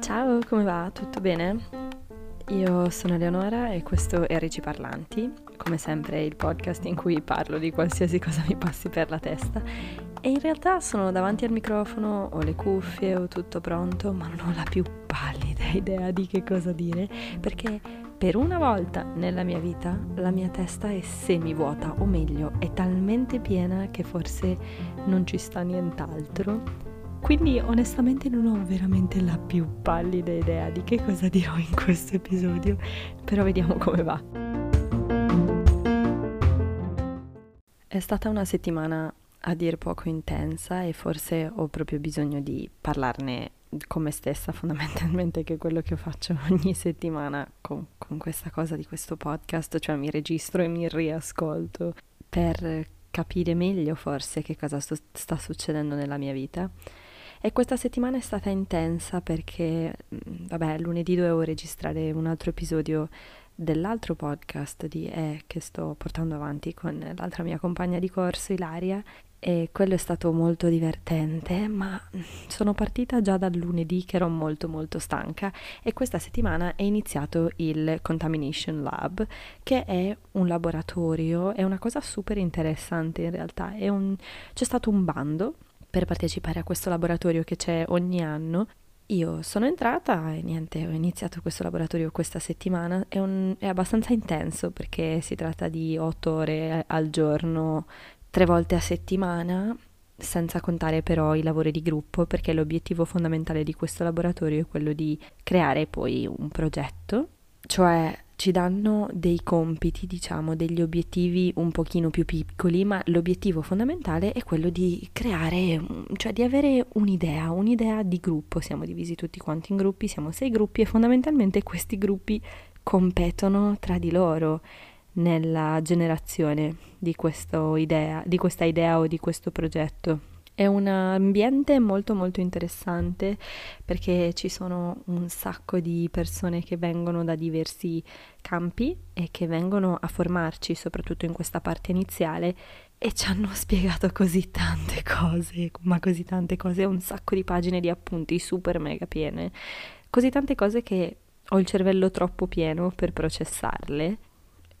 Ciao, come va? Tutto bene? Io sono Eleonora e questo è Regi Parlanti, come sempre il podcast in cui parlo di qualsiasi cosa mi passi per la testa e in realtà sono davanti al microfono, ho le cuffie, ho tutto pronto, ma non ho la più pallida idea di che cosa dire perché per una volta nella mia vita la mia testa è semivuota, o meglio, è talmente piena che forse non ci sta nient'altro quindi onestamente non ho veramente la più pallida idea di che cosa dirò in questo episodio, però vediamo come va. È stata una settimana a dir poco intensa e forse ho proprio bisogno di parlarne con me stessa fondamentalmente che è quello che faccio ogni settimana con, con questa cosa di questo podcast, cioè mi registro e mi riascolto per capire meglio forse che cosa sto, sta succedendo nella mia vita. E questa settimana è stata intensa perché, mm, vabbè, lunedì dovevo registrare un altro episodio dell'altro podcast di E che sto portando avanti con l'altra mia compagna di corso, Ilaria, e quello è stato molto divertente, ma sono partita già dal lunedì che ero molto molto stanca e questa settimana è iniziato il Contamination Lab, che è un laboratorio, è una cosa super interessante in realtà, un, c'è stato un bando per partecipare a questo laboratorio che c'è ogni anno. Io sono entrata e niente, ho iniziato questo laboratorio questa settimana. È, un, è abbastanza intenso perché si tratta di otto ore al giorno, tre volte a settimana, senza contare però i lavori di gruppo, perché l'obiettivo fondamentale di questo laboratorio è quello di creare poi un progetto, cioè ci danno dei compiti, diciamo, degli obiettivi un pochino più piccoli, ma l'obiettivo fondamentale è quello di creare, cioè di avere un'idea, un'idea di gruppo. Siamo divisi tutti quanti in gruppi, siamo sei gruppi e fondamentalmente questi gruppi competono tra di loro nella generazione di, idea, di questa idea o di questo progetto. È un ambiente molto molto interessante perché ci sono un sacco di persone che vengono da diversi campi e che vengono a formarci, soprattutto in questa parte iniziale, e ci hanno spiegato così tante cose, ma così tante cose, un sacco di pagine di appunti super mega piene, così tante cose che ho il cervello troppo pieno per processarle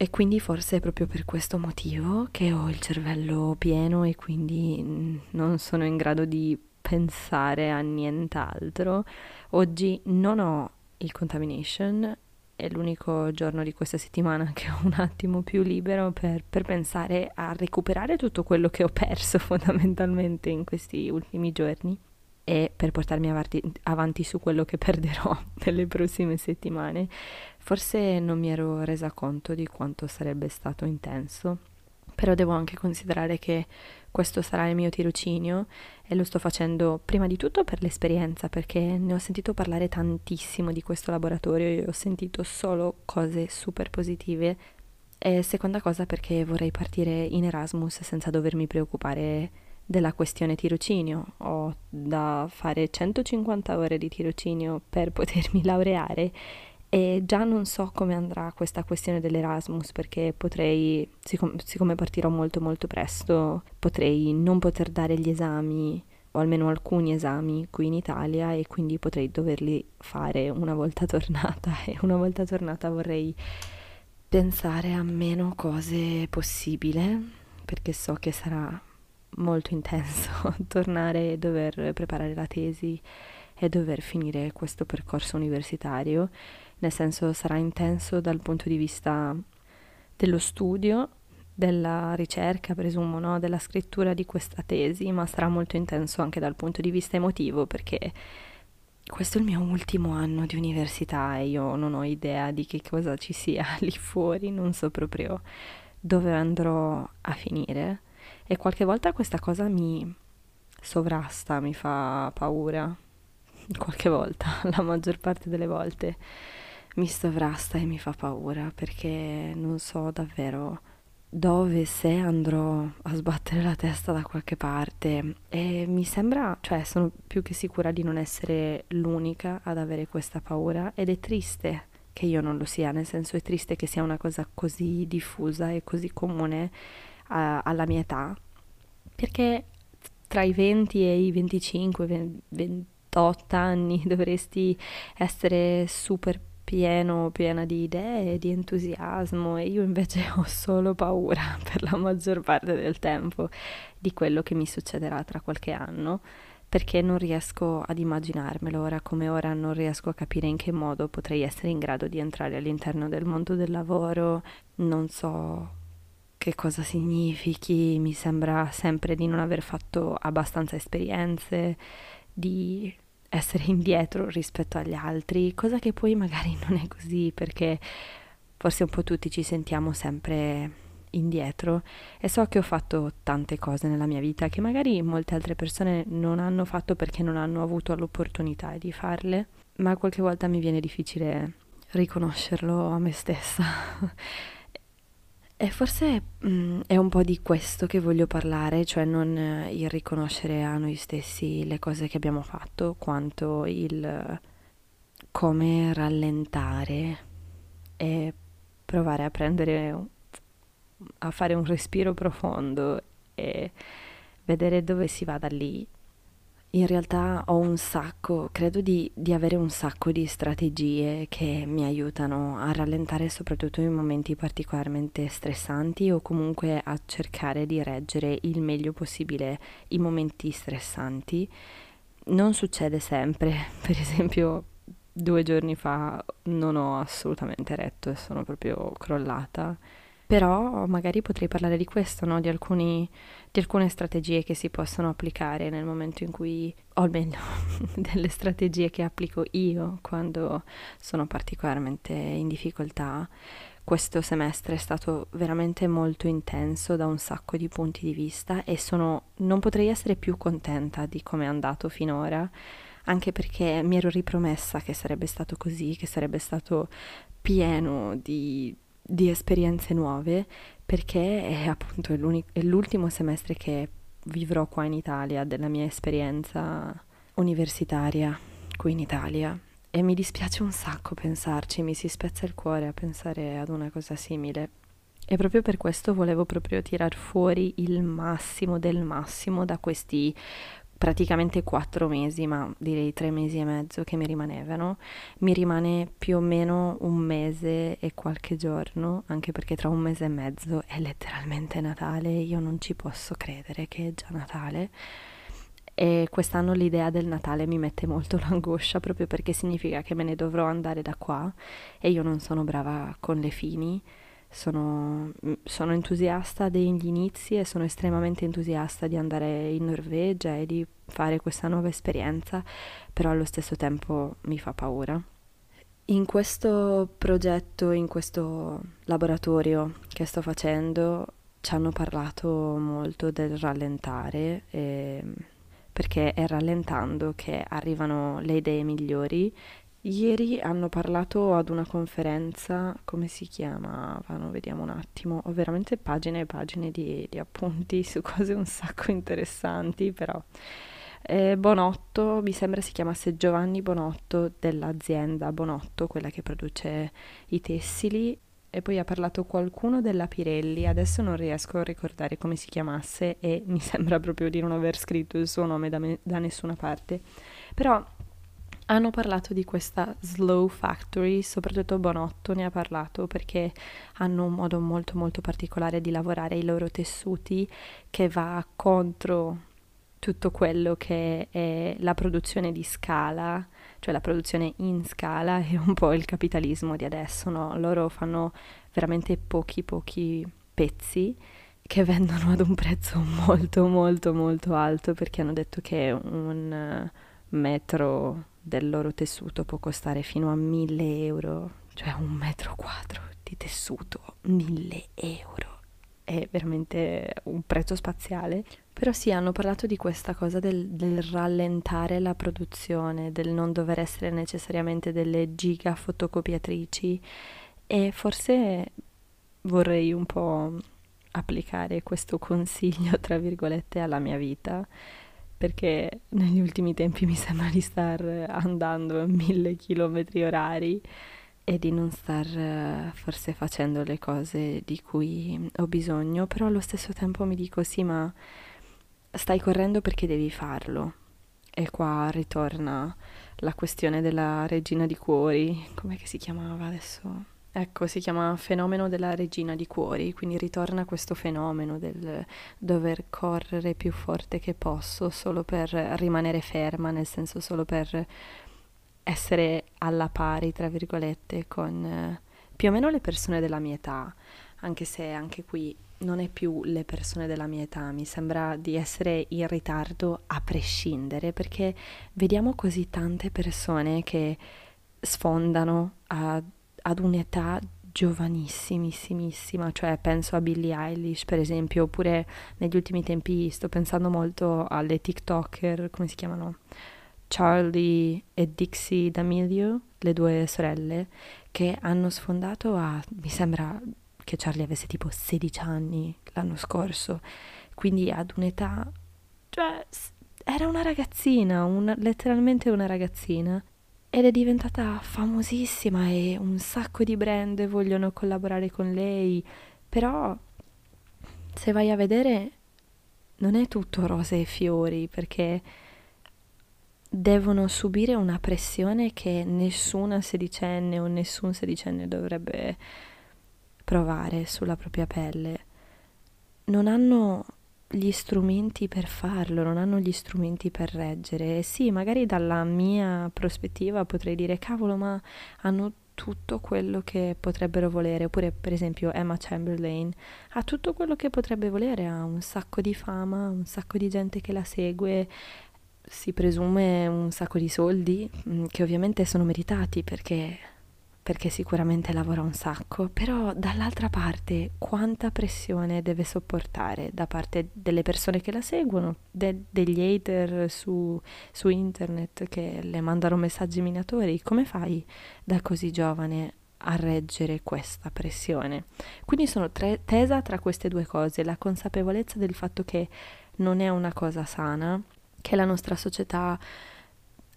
e quindi forse è proprio per questo motivo che ho il cervello pieno e quindi non sono in grado di pensare a nient'altro. Oggi non ho il contamination, è l'unico giorno di questa settimana che ho un attimo più libero per, per, pensare a recuperare tutto quello che ho perso fondamentalmente in questi ultimi giorni e per portarmi avanti, avanti su quello che perderò nelle prossime settimane. Forse non mi ero resa conto di quanto sarebbe stato intenso, però devo anche considerare che questo sarà il mio tirocinio e lo sto facendo prima di tutto per l'esperienza, perché ne ho sentito parlare tantissimo di questo laboratorio e ho sentito solo cose super positive. E seconda cosa perché vorrei partire in Erasmus senza dovermi preoccupare della questione tirocinio. Ho da fare 150 ore di tirocinio per potermi laureare e già non so come andrà questa questione dell'Erasmus perché potrei, siccome, siccome partirò molto molto presto, potrei non poter dare gli esami o almeno alcuni esami qui in Italia e quindi potrei doverli fare una volta tornata e una volta tornata vorrei pensare a meno cose possibile perché so che sarà molto intenso tornare e dover preparare la tesi e dover finire questo percorso universitario, nel senso sarà intenso dal punto di vista dello studio, della ricerca, presumo, no? della scrittura di questa tesi, ma sarà molto intenso anche dal punto di vista emotivo perché questo è il mio ultimo anno di università e io non ho idea di che cosa ci sia lì fuori, non so proprio dove andrò a finire e qualche volta questa cosa mi sovrasta, mi fa paura. Qualche volta, la maggior parte delle volte mi sovrasta e mi fa paura perché non so davvero dove se andrò a sbattere la testa da qualche parte e mi sembra, cioè sono più che sicura di non essere l'unica ad avere questa paura ed è triste che io non lo sia, nel senso è triste che sia una cosa così diffusa e così comune a, alla mia età, perché tra i 20 e i 25, 28 anni dovresti essere super pieno, piena di idee, di entusiasmo e io invece ho solo paura per la maggior parte del tempo di quello che mi succederà tra qualche anno perché non riesco ad immaginarmelo. Ora come ora non riesco a capire in che modo potrei essere in grado di entrare all'interno del mondo del lavoro, non so che cosa significhi, mi sembra sempre di non aver fatto abbastanza esperienze, di essere indietro rispetto agli altri, cosa che poi magari non è così perché forse un po' tutti ci sentiamo sempre indietro e so che ho fatto tante cose nella mia vita che magari molte altre persone non hanno fatto perché non hanno avuto l'opportunità di farle, ma qualche volta mi viene difficile riconoscerlo a me stessa. E forse mh, mm, è un po' di questo che voglio parlare, cioè non il riconoscere a noi stessi le cose che abbiamo fatto, quanto il come rallentare e provare a prendere, a fare un respiro profondo e vedere dove si va da lì in realtà ho un sacco, credo di, di, avere un sacco di strategie che mi aiutano a rallentare soprattutto in momenti particolarmente stressanti o comunque a cercare di reggere il meglio possibile i momenti stressanti. Non succede sempre, per esempio due giorni fa non ho assolutamente retto e sono proprio crollata però magari potrei parlare di questo, no? di, alcuni, di, alcune strategie che si possono applicare nel momento in cui, o almeno delle strategie che applico io quando sono particolarmente in difficoltà. Questo semestre è stato veramente molto intenso da un sacco di punti di vista e sono, non potrei essere più contenta di come è andato finora, anche perché mi ero ripromessa che sarebbe stato così, che sarebbe stato pieno di di esperienze nuove perché è appunto è l'ultimo semestre che vivrò qua in Italia della mia esperienza universitaria qui in Italia e mi dispiace un sacco pensarci, mi si spezza il cuore a pensare ad una cosa simile. E proprio per questo volevo proprio tirar fuori il massimo del massimo da questi praticamente quattro mesi, ma direi tre mesi e mezzo che mi rimanevano. Mi rimane più o meno un mese e qualche giorno, anche perché tra un mese e mezzo è letteralmente Natale, io non ci posso credere che è già Natale. E quest'anno l'idea del Natale mi mette molto l'angoscia proprio perché significa che me ne dovrò andare da qua e io non sono brava con le fini sono, mm, sono, entusiasta degli inizi e sono estremamente entusiasta di andare in Norvegia e di fare questa nuova esperienza, però allo stesso tempo mi fa paura. In questo progetto, in questo laboratorio che sto facendo, ci hanno parlato molto del rallentare, eh, perché è rallentando che arrivano le idee migliori Ieri hanno parlato ad una conferenza, come si chiamavano? Vediamo un attimo. Ho veramente pagine e pagine di, di appunti su cose un sacco interessanti, però. Eh, Bonotto, mi sembra si chiamasse Giovanni Bonotto dell'azienda Bonotto, quella che produce i tessili, e poi ha parlato qualcuno della Pirelli, adesso non riesco a ricordare come si chiamasse e mi sembra proprio di non aver scritto il suo nome da, me, da nessuna parte. Però hanno parlato di questa slow factory, soprattutto Bonotto ne ha parlato perché hanno un modo molto molto particolare di lavorare i loro tessuti che va contro tutto quello che è la produzione di scala, cioè la produzione in scala e un po' il capitalismo di adesso, no? Loro fanno veramente pochi pochi pezzi che vendono ad un prezzo molto molto molto alto perché hanno detto che un metro del loro tessuto può costare fino a 1000 euro, cioè un metro quadro di tessuto, 1000 euro. È veramente un prezzo spaziale. Però sì, hanno parlato di questa cosa del, del rallentare la produzione, del non dover essere necessariamente delle giga fotocopiatrici e forse vorrei un po' applicare questo consiglio, tra virgolette, alla mia vita perché negli ultimi tempi mi sembra di star andando a mille chilometri orari e di non star forse facendo le cose di cui ho bisogno, però allo stesso tempo mi dico sì, ma stai correndo perché devi farlo. E qua ritorna la questione della regina di cuori, com'è che si chiamava adesso? Ecco, si chiama fenomeno della regina di cuori, quindi ritorna questo fenomeno del dover correre più forte che posso solo per rimanere ferma, nel senso solo per essere alla pari, tra virgolette, con eh, più o meno le persone della mia età, anche se anche qui non è più le persone della mia età, mi sembra di essere in ritardo a prescindere, perché vediamo così tante persone che sfondano a, ad un'età giovanissimissima, cioè penso a Billie Eilish per esempio, oppure negli ultimi tempi sto pensando molto alle TikToker, come si chiamano? Charlie e Dixie D'Amelio, le due sorelle, che hanno sfondato a, mi sembra che Charlie avesse tipo 16 anni l'anno scorso, quindi ad un'età, cioè era una ragazzina, una, letteralmente una ragazzina, ed è diventata famosissima e un sacco di brand vogliono collaborare con lei, però se vai a vedere non è tutto rose e fiori perché devono subire una pressione che nessuna sedicenne o nessun sedicenne dovrebbe provare sulla propria pelle. Non hanno gli strumenti per farlo, non hanno gli strumenti per reggere. Sì, magari dalla mia prospettiva potrei dire cavolo, ma hanno tutto quello che potrebbero volere, oppure per esempio Emma Chamberlain ha tutto quello che potrebbe volere, ha un sacco di fama, un sacco di gente che la segue, si presume un sacco di soldi, mm, che ovviamente sono meritati perché perché sicuramente lavora un sacco, però dall'altra parte quanta pressione deve sopportare da parte delle persone che la seguono, de- degli hater su, su internet che le mandano messaggi minatori, come fai da così giovane a reggere questa pressione? Quindi sono tre- tesa tra queste due cose, la consapevolezza del fatto che non è una cosa sana, che la nostra società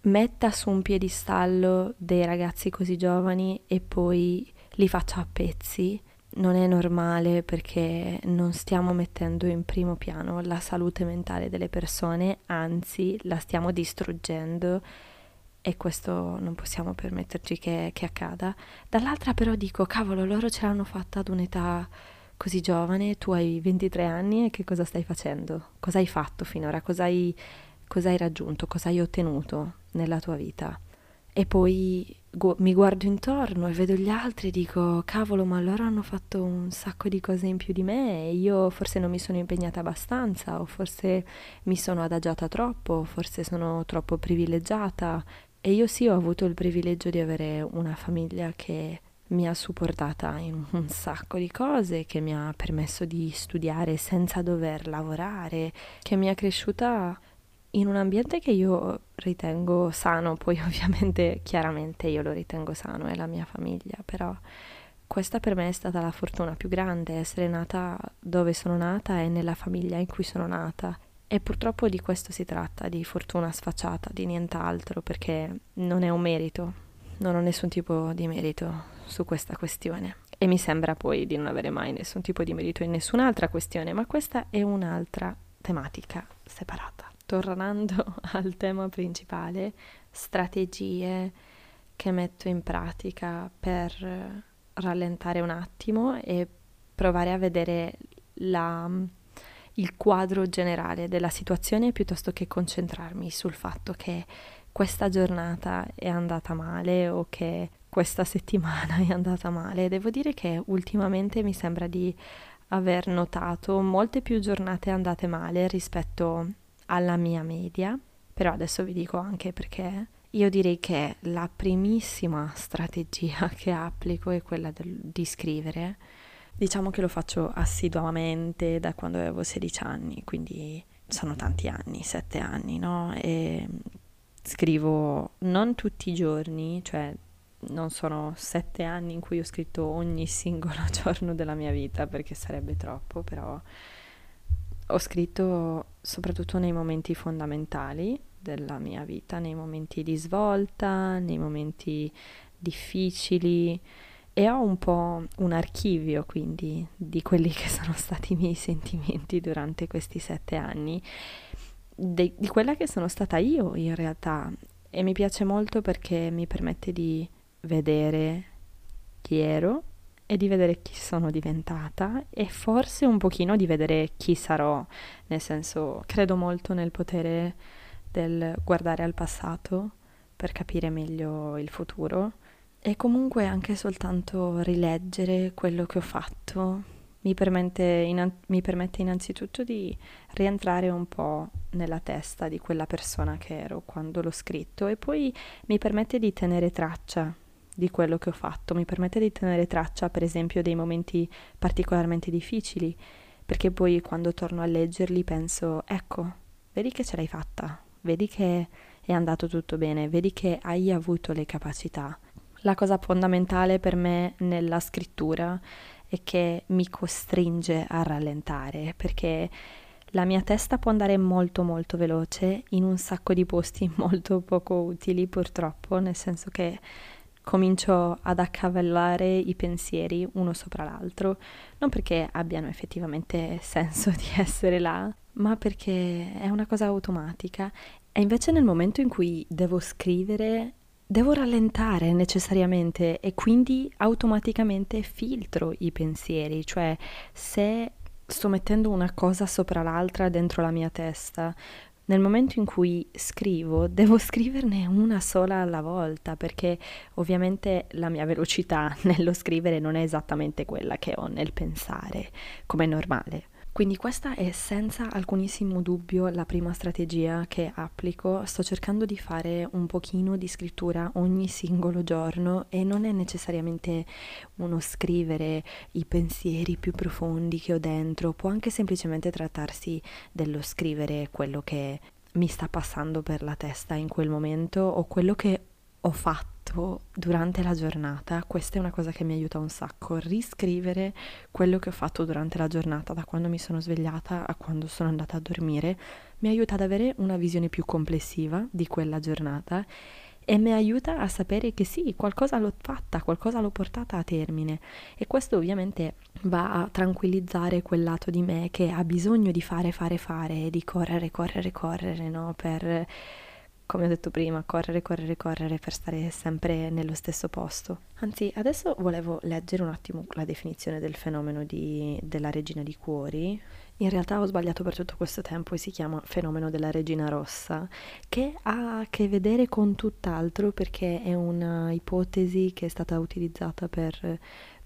metta su un piedistallo dei ragazzi così giovani e poi li faccia a pezzi non è normale perché non stiamo mettendo in primo piano la salute mentale delle persone, anzi la stiamo distruggendo e questo non possiamo permetterci che, che accada. Dall'altra però dico, cavolo, loro ce l'hanno fatta ad un'età così giovane, tu hai 23 anni e che cosa stai facendo? Cosa hai fatto finora? Cosa hai, cosa hai raggiunto? Cosa hai ottenuto? nella tua vita. E poi gu- mi guardo intorno e vedo gli altri e dico, cavolo, ma loro hanno fatto un sacco di cose in più di me e io forse non mi sono impegnata abbastanza o forse mi sono adagiata troppo, forse sono troppo privilegiata. E io sì ho avuto il privilegio di avere una famiglia che mi ha supportata in un sacco di cose, che mi ha permesso di studiare senza dover lavorare, che mi ha cresciuta in un ambiente che io ritengo sano, poi ovviamente chiaramente io lo ritengo sano, è la mia famiglia, però questa per me è stata la fortuna più grande, essere nata dove sono nata e nella famiglia in cui sono nata. E purtroppo di questo si tratta, di fortuna sfacciata, di nient'altro, perché non è un merito, non ho nessun tipo di merito su questa questione. E mi sembra poi di non avere mai nessun tipo di merito in nessun'altra questione, ma questa è un'altra tematica separata tornando al tema principale, strategie che metto in pratica per rallentare un attimo e provare a vedere la, il quadro generale della situazione piuttosto che concentrarmi sul fatto che questa giornata è andata male o che questa settimana è andata male. Devo dire che ultimamente mi sembra di aver notato molte più giornate andate male rispetto alla mia media, però adesso vi dico anche perché io direi che la primissima strategia che applico è quella del, di scrivere. Diciamo che lo faccio assiduamente da quando avevo 16 anni, quindi sono tanti anni, 7 anni, no? E scrivo non tutti i giorni, cioè non sono 7 anni in cui ho scritto ogni singolo giorno della mia vita perché sarebbe troppo, però ho scritto soprattutto nei momenti fondamentali della mia vita, nei momenti di svolta, nei momenti difficili e ho un po' un archivio quindi di quelli che sono stati i miei sentimenti durante questi sette anni, di, di quella che sono stata io in realtà. E mi piace molto perché mi permette di vedere chi ero e di vedere chi sono diventata e forse un pochino di vedere chi sarò, nel senso credo molto nel potere del guardare al passato per capire meglio il futuro e comunque anche soltanto rileggere quello che ho fatto mi permette, in, mi permette innanzitutto di rientrare un po' nella testa di quella persona che ero quando l'ho scritto e poi mi permette di tenere traccia di quello che ho fatto, mi permette di tenere traccia per esempio dei momenti particolarmente difficili, perché poi quando torno a leggerli penso, ecco, vedi che ce l'hai fatta, vedi che è andato tutto bene, vedi che hai avuto le capacità. La cosa fondamentale per me nella scrittura è che mi costringe a rallentare perché la mia testa può andare molto molto veloce in un sacco di posti molto poco utili purtroppo, nel senso che comincio ad accavallare i pensieri uno sopra l'altro, non perché abbiano effettivamente senso di essere là, ma perché è una cosa automatica. E invece nel momento in cui devo scrivere, devo rallentare necessariamente e quindi automaticamente filtro i pensieri, cioè se sto mettendo una cosa sopra l'altra dentro la mia testa, nel momento in cui scrivo devo scriverne una sola alla volta perché ovviamente la mia velocità nello scrivere non è esattamente quella che ho nel pensare, come è normale. Quindi questa è senza alcunissimo dubbio la prima strategia che applico. Sto cercando di fare un pochino di scrittura ogni singolo giorno e non è necessariamente uno scrivere i pensieri più profondi che ho dentro, può anche semplicemente trattarsi dello scrivere quello che mi sta passando per la testa in quel momento o quello che ho fatto fatto durante la giornata, questa è una cosa che mi aiuta un sacco, riscrivere quello che ho fatto durante la giornata, da quando mi sono svegliata a quando sono andata a dormire, mi aiuta ad avere una visione più complessiva di quella giornata e mi aiuta a sapere che sì, qualcosa l'ho fatta, qualcosa l'ho portata a termine e questo ovviamente va a tranquillizzare quel lato di me che ha bisogno di fare, fare, fare, di correre, correre, correre, no? Per come ho detto prima, correre, correre, correre per stare sempre nello stesso posto. Anzi, adesso volevo leggere un attimo la definizione del fenomeno di, della regina di cuori. In realtà ho sbagliato per tutto questo tempo e si chiama fenomeno della regina rossa, che ha a che vedere con tutt'altro perché è una ipotesi che è stata utilizzata per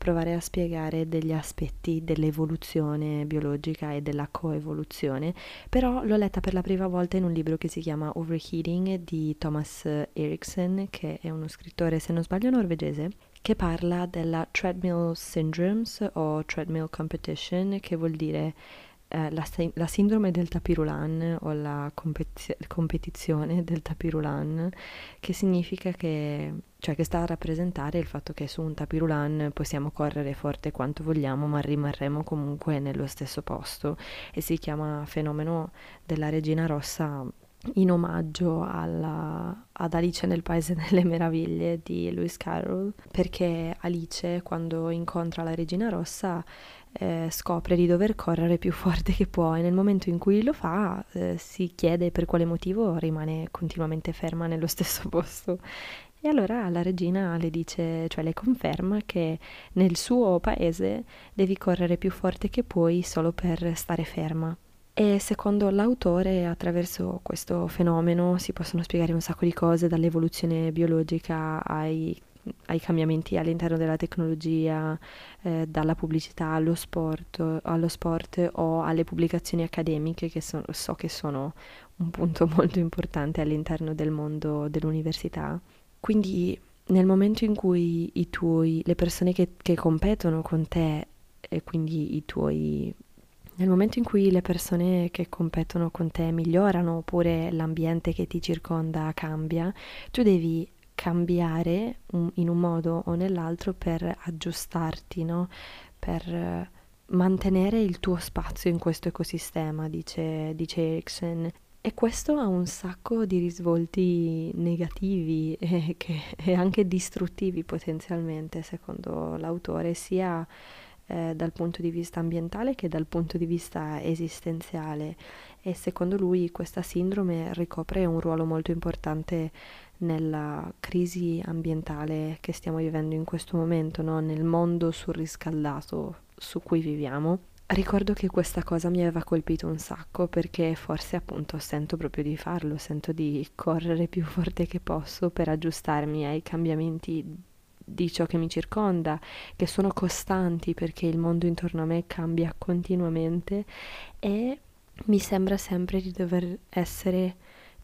provare a spiegare degli aspetti dell'evoluzione biologica e della coevoluzione, però l'ho letta per la prima volta in un libro che si chiama Overheating di Thomas Erikson, che è uno scrittore, se non sbaglio, norvegese, che parla della treadmill syndromes o treadmill competition, che vuol dire eh, la, la, sindrome del tapirulan o la competi- competizione del tapirulan, che significa che, cioè che sta a rappresentare il fatto che su un tapirulan possiamo correre forte quanto vogliamo, ma rimarremo comunque nello stesso posto. E si chiama fenomeno della regina rossa in omaggio alla, ad Alice nel Paese delle Meraviglie di Lewis Carroll, perché Alice quando incontra la regina rossa eh, scopre di dover correre più forte che può e nel momento in cui lo fa eh, si chiede per quale motivo rimane continuamente ferma nello stesso posto. E allora la regina le dice, cioè le conferma che nel suo paese devi correre più forte che puoi solo per stare ferma. E secondo l'autore, attraverso questo fenomeno si possono spiegare un sacco di cose, dall'evoluzione biologica ai ai cambiamenti all'interno della tecnologia, eh, dalla pubblicità allo sport, allo sport, o alle pubblicazioni accademiche che so, so che sono un punto molto importante all'interno del mondo dell'università. Quindi nel momento in cui tuoi, le persone che, che competono con te e quindi i tuoi nel momento in cui le persone che competono con te migliorano oppure l'ambiente che ti circonda cambia, tu devi cambiare in un modo o nell'altro per aggiustarti, no? per eh, mantenere il tuo spazio in questo ecosistema, dice, dice Erickson. E questo ha un sacco di risvolti negativi e, che, e anche distruttivi potenzialmente, secondo l'autore, sia eh, dal punto di vista ambientale che dal punto di vista esistenziale. E secondo lui questa sindrome ricopre un ruolo molto importante nella crisi ambientale che stiamo vivendo in questo momento, no? nel mondo surriscaldato su cui viviamo Ricordo che questa cosa mi aveva colpito un sacco perché forse appunto sento proprio di farlo, sento di correre più forte che posso per aggiustarmi ai cambiamenti di ciò che mi circonda, che sono costanti perché il mondo intorno a me cambia continuamente e mi sembra sempre di dover essere,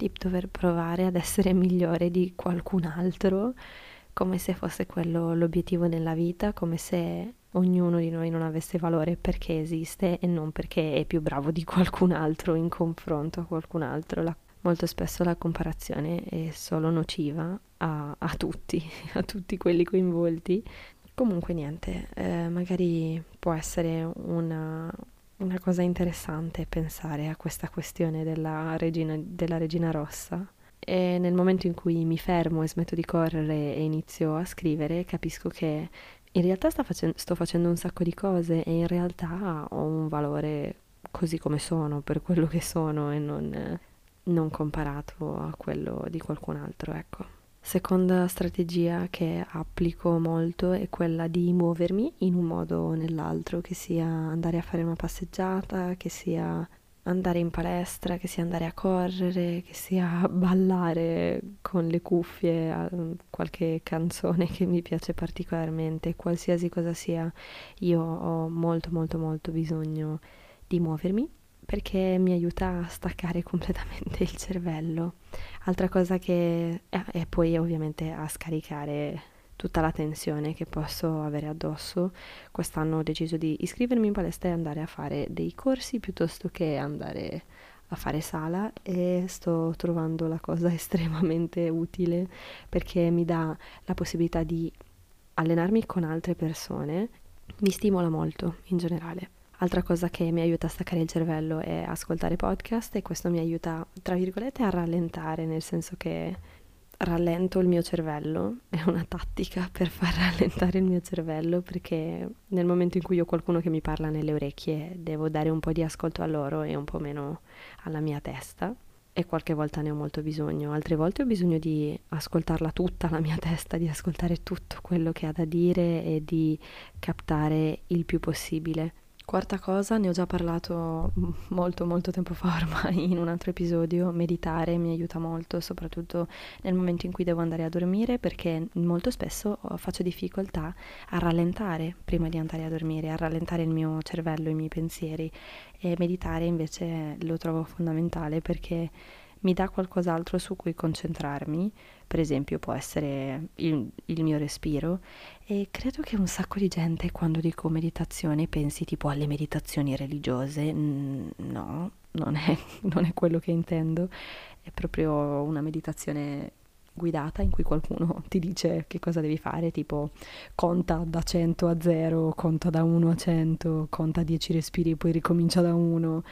di dover provare ad essere migliore di qualcun altro, come se fosse quello l'obiettivo nella vita, come se ognuno di noi non avesse valore perché esiste e non perché è più bravo di qualcun altro in confronto a qualcun altro. La, molto spesso la comparazione è solo nociva a, a tutti, a tutti quelli coinvolti. Comunque niente, eh, magari può essere una, una cosa interessante pensare a questa questione della regina, della regina rossa. E nel momento in cui mi fermo e smetto di correre e inizio a scrivere, capisco che in realtà facendo, sto facendo un sacco di cose e in realtà ho un valore così come sono, per quello che sono e non, non comparato a quello di qualcun altro, ecco. Seconda strategia che applico molto è quella di muovermi in un modo o nell'altro, che sia andare a fare una passeggiata, che sia andare in palestra, che sia andare a correre, che sia ballare con le cuffie a qualche canzone che mi piace particolarmente, qualsiasi cosa sia, io ho molto molto molto bisogno di muovermi perché mi aiuta a staccare completamente il cervello. Altra cosa che è poi ovviamente a scaricare tutta la tensione che posso avere addosso, quest'anno ho deciso di iscrivermi in palestra e andare a fare dei corsi piuttosto che andare a fare sala e sto trovando la cosa estremamente utile perché mi dà la possibilità di allenarmi con altre persone, mi stimola molto in generale. Altra cosa che mi aiuta a staccare il cervello è ascoltare podcast e questo mi aiuta, tra virgolette, a rallentare, nel senso che rallento il mio cervello, è una tattica per far rallentare il mio cervello perché nel momento in cui ho qualcuno che mi parla nelle orecchie devo dare un po' di ascolto a loro e un po' meno alla mia testa. E qualche volta ne ho molto bisogno, altre volte ho bisogno di ascoltarla tutta la mia testa, di ascoltare tutto quello che ha da dire e di captare il più possibile Quarta cosa, ne ho già parlato molto molto tempo fa ormai in un altro episodio, meditare mi aiuta molto, soprattutto nel momento in cui devo andare a dormire perché molto spesso faccio difficoltà a rallentare prima di andare a dormire, a rallentare il mio cervello, i miei pensieri. E meditare invece lo trovo fondamentale perché mi dà qualcos'altro su cui concentrarmi, per esempio può essere il, il, mio respiro. E credo che un sacco di gente quando dico meditazione pensi tipo alle meditazioni religiose, no, non è, non è quello che intendo, è proprio una meditazione guidata in cui qualcuno ti dice che cosa devi fare, tipo conta da 100 a 0, conta da 1 a 100, conta 10 respiri e poi ricomincia da 1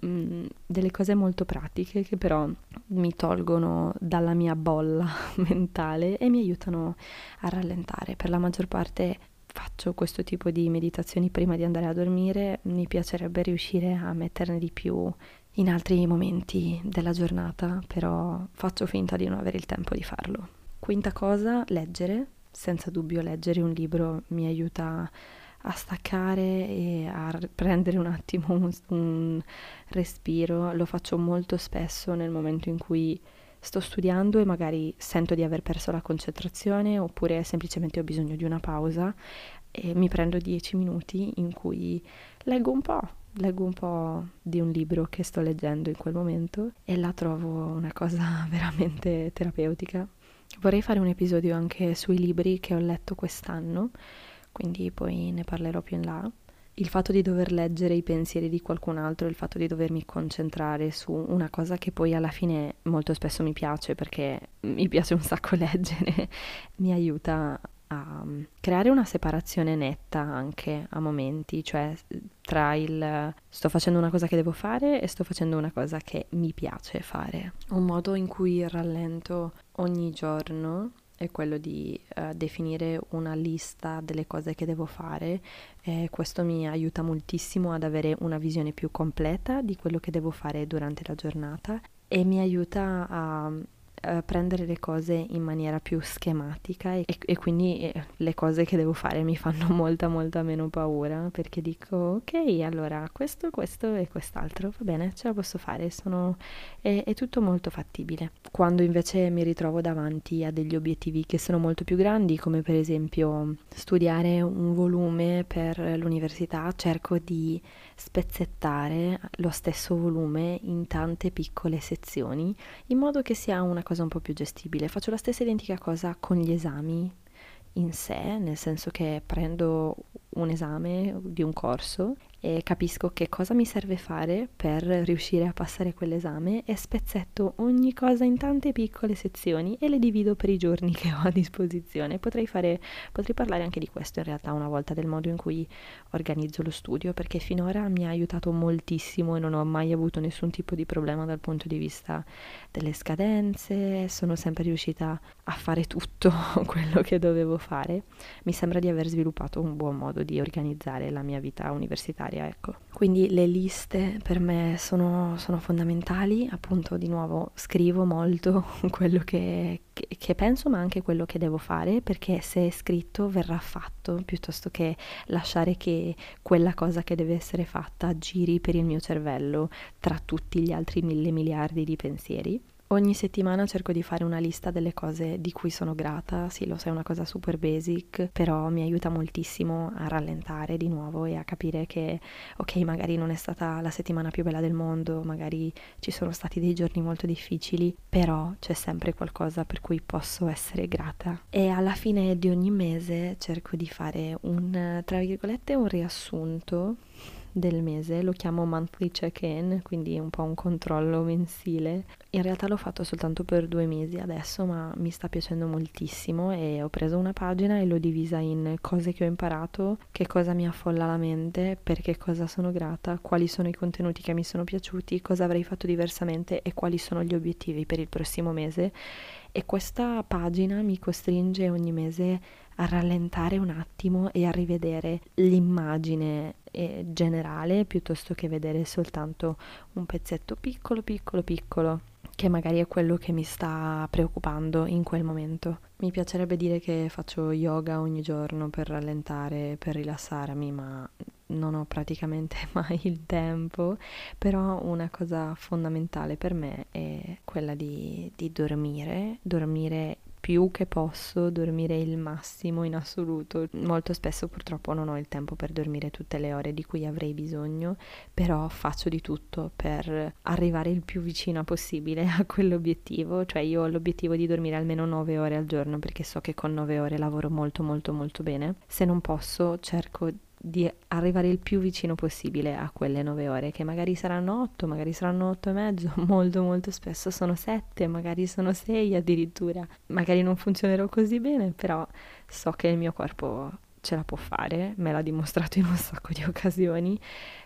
mh, delle cose molto pratiche che però mi tolgono dalla mia bolla mentale e mi aiutano a rallentare. Per la maggior parte faccio questo tipo di meditazioni prima di andare a dormire, mi piacerebbe riuscire a metterne di più in altri momenti della giornata, però faccio finta di non avere il tempo di farlo. Quinta cosa, leggere. Senza dubbio leggere un libro mi aiuta a staccare e a prendere un attimo un, un respiro. Lo faccio molto spesso nel momento in cui sto studiando e magari sento di aver perso la concentrazione oppure semplicemente ho bisogno di una pausa e mi prendo dieci minuti in cui leggo un po', leggo un po' di un libro che sto leggendo in quel momento e la trovo una cosa veramente terapeutica. Vorrei fare un episodio anche sui libri che ho letto quest'anno quindi poi ne parlerò più in là. Il fatto di dover leggere i pensieri di qualcun altro, il fatto di dovermi concentrare su una cosa che poi alla fine molto spesso mi piace perché mi piace un sacco leggere, mi aiuta a mm, creare una separazione netta anche a momenti, cioè tra il sto facendo una cosa che devo fare e sto facendo una cosa che mi piace fare. Un modo in cui rallento ogni giorno è quello di uh, definire una lista delle cose che devo fare e questo mi aiuta moltissimo ad avere una visione più completa di quello che devo fare durante la giornata e mi aiuta a eh, prendere le cose in maniera più schematica e, e quindi eh, le cose che devo fare mi fanno molta molta meno paura perché dico ok allora questo, questo e quest'altro va bene ce la posso fare sono, è, è tutto molto fattibile. Quando invece mi ritrovo davanti a degli obiettivi che sono molto più grandi come per esempio studiare un volume per l'università cerco di spezzettare lo stesso volume in tante piccole sezioni in modo che sia una cosa un po' più gestibile. Faccio la stessa identica cosa con gli esami in sé, nel senso che prendo un esame di un corso e capisco che cosa mi serve fare per riuscire a passare quell'esame e spezzetto ogni cosa in tante piccole sezioni e le divido per i giorni che ho a disposizione. Potrei, fare, potrei parlare anche di questo in realtà una volta, del modo in cui organizzo lo studio, perché finora mi ha aiutato moltissimo e non ho mai avuto nessun tipo di problema dal punto di vista delle scadenze, sono sempre riuscita a fare tutto quello che dovevo fare. Mi sembra di aver sviluppato un buon modo di organizzare la mia vita universitaria ecco. Quindi le liste per me sono, sono fondamentali, appunto di nuovo scrivo molto quello che, che, che, penso ma anche quello che devo fare perché se è scritto verrà fatto piuttosto che lasciare che quella cosa che deve essere fatta giri per il mio cervello tra tutti gli altri mille miliardi di pensieri. Ogni settimana cerco di fare una lista delle cose di cui sono grata, sì lo so è una cosa super basic, però mi aiuta moltissimo a rallentare di nuovo e a capire che ok magari non è stata la settimana più bella del mondo, magari ci sono stati dei giorni molto difficili, però c'è sempre qualcosa per cui posso essere grata. E alla fine di ogni mese cerco di fare un, tra virgolette, un riassunto del mese, lo chiamo monthly check-in, quindi un po' un controllo mensile. In realtà l'ho fatto soltanto per due mesi adesso, ma mi sta piacendo moltissimo e ho preso una pagina e l'ho divisa in cose che ho imparato, che cosa mi affolla la mente, per che cosa sono grata, quali sono i contenuti che mi sono piaciuti, cosa avrei fatto diversamente e quali sono gli obiettivi per il prossimo mese. E questa pagina mi costringe ogni mese a rallentare un attimo e a rivedere l'immagine eh, generale piuttosto che vedere soltanto un pezzetto piccolo, piccolo, piccolo che magari è quello che mi sta preoccupando in quel momento. Mi piacerebbe dire che faccio yoga ogni giorno per rallentare, per rilassarmi, ma non ho praticamente mai il tempo, però una cosa fondamentale per me è quella di, di dormire, dormire più che posso, dormire il massimo in assoluto. Molto spesso purtroppo non ho il tempo per dormire tutte le ore di cui avrei bisogno, però faccio di tutto per arrivare il più vicino possibile a quell'obiettivo, cioè io ho l'obiettivo di dormire almeno 9 ore al giorno perché so che con 9 ore lavoro molto molto molto bene. Se non posso cerco di arrivare il più vicino possibile a quelle nove ore, che magari saranno otto, magari saranno otto e mezzo, molto molto spesso sono sette, magari sono sei addirittura. Magari non funzionerò così bene, però so che il mio corpo ce la può fare, me l'ha dimostrato in un sacco di occasioni,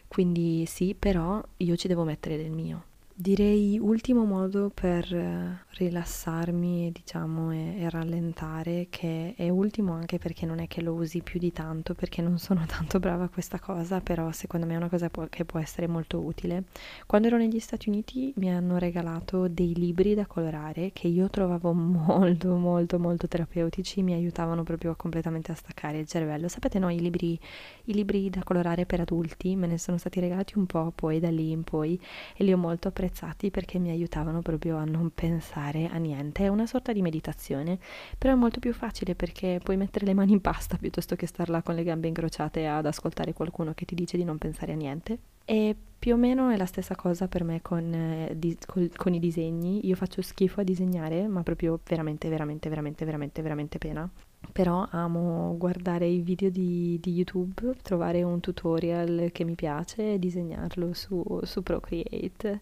quindi sì, però io ci devo mettere del mio. Direi ultimo modo per eh, rilassarmi, diciamo, e, e, rallentare, che è ultimo anche perché non è che lo usi più di tanto, perché non sono tanto brava a questa cosa, però secondo me è una cosa po- che può essere molto utile. Quando ero negli Stati Uniti mi hanno regalato dei libri da colorare che io trovavo molto, molto, molto terapeutici, mi aiutavano proprio completamente a staccare il cervello. Sapete, no, i libri, i libri da colorare per adulti me ne sono stati regalati un po' poi da lì in poi e li ho molto apprezzati apprezzati perché mi aiutavano proprio a non pensare a niente. È una sorta di meditazione, però è molto più facile perché puoi mettere le mani in pasta piuttosto che star là con le gambe incrociate ad ascoltare qualcuno che ti dice di non pensare a niente. E più o meno è la stessa cosa per me con, eh, di, con, con, i disegni. Io faccio schifo a disegnare, ma proprio veramente, veramente, veramente, veramente, veramente pena. Però amo guardare i video di, di YouTube, trovare un tutorial che mi piace e disegnarlo su, su Procreate,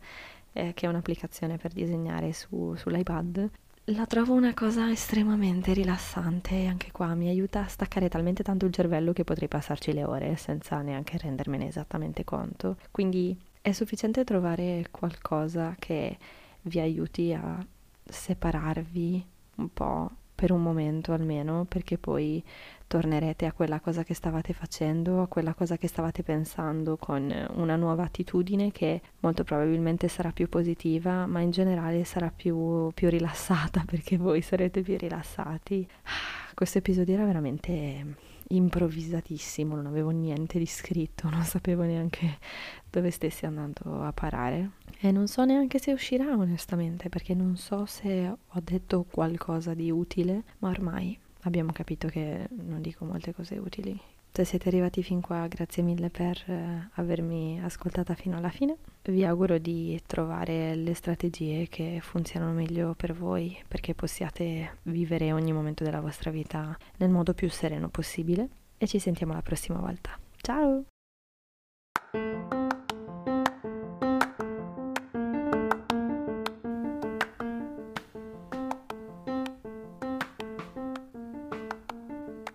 eh, che è un'applicazione per disegnare su, sull'iPad la trovo una cosa estremamente rilassante e anche qua mi aiuta a staccare talmente tanto il cervello che potrei passarci le ore senza neanche rendermene esattamente conto. Quindi è sufficiente trovare qualcosa che vi aiuti a separarvi un po' per un momento almeno, perché poi tornerete a quella cosa che stavate facendo, a quella cosa che stavate pensando con una nuova attitudine che molto probabilmente sarà più positiva, ma in generale sarà più, più rilassata perché voi sarete più rilassati. Questo episodio era veramente improvvisatissimo, non avevo niente di scritto, non sapevo neanche dove stessi andando a parare e non so neanche se uscirà onestamente perché non so se ho detto qualcosa di utile, ma ormai abbiamo capito che non dico molte cose utili. Se siete arrivati fin qua, grazie mille per eh, avermi ascoltata fino alla fine. Vi auguro di trovare le strategie che funzionano meglio per voi perché possiate vivere ogni momento della vostra vita nel modo più sereno possibile e ci sentiamo la prossima volta. Ciao!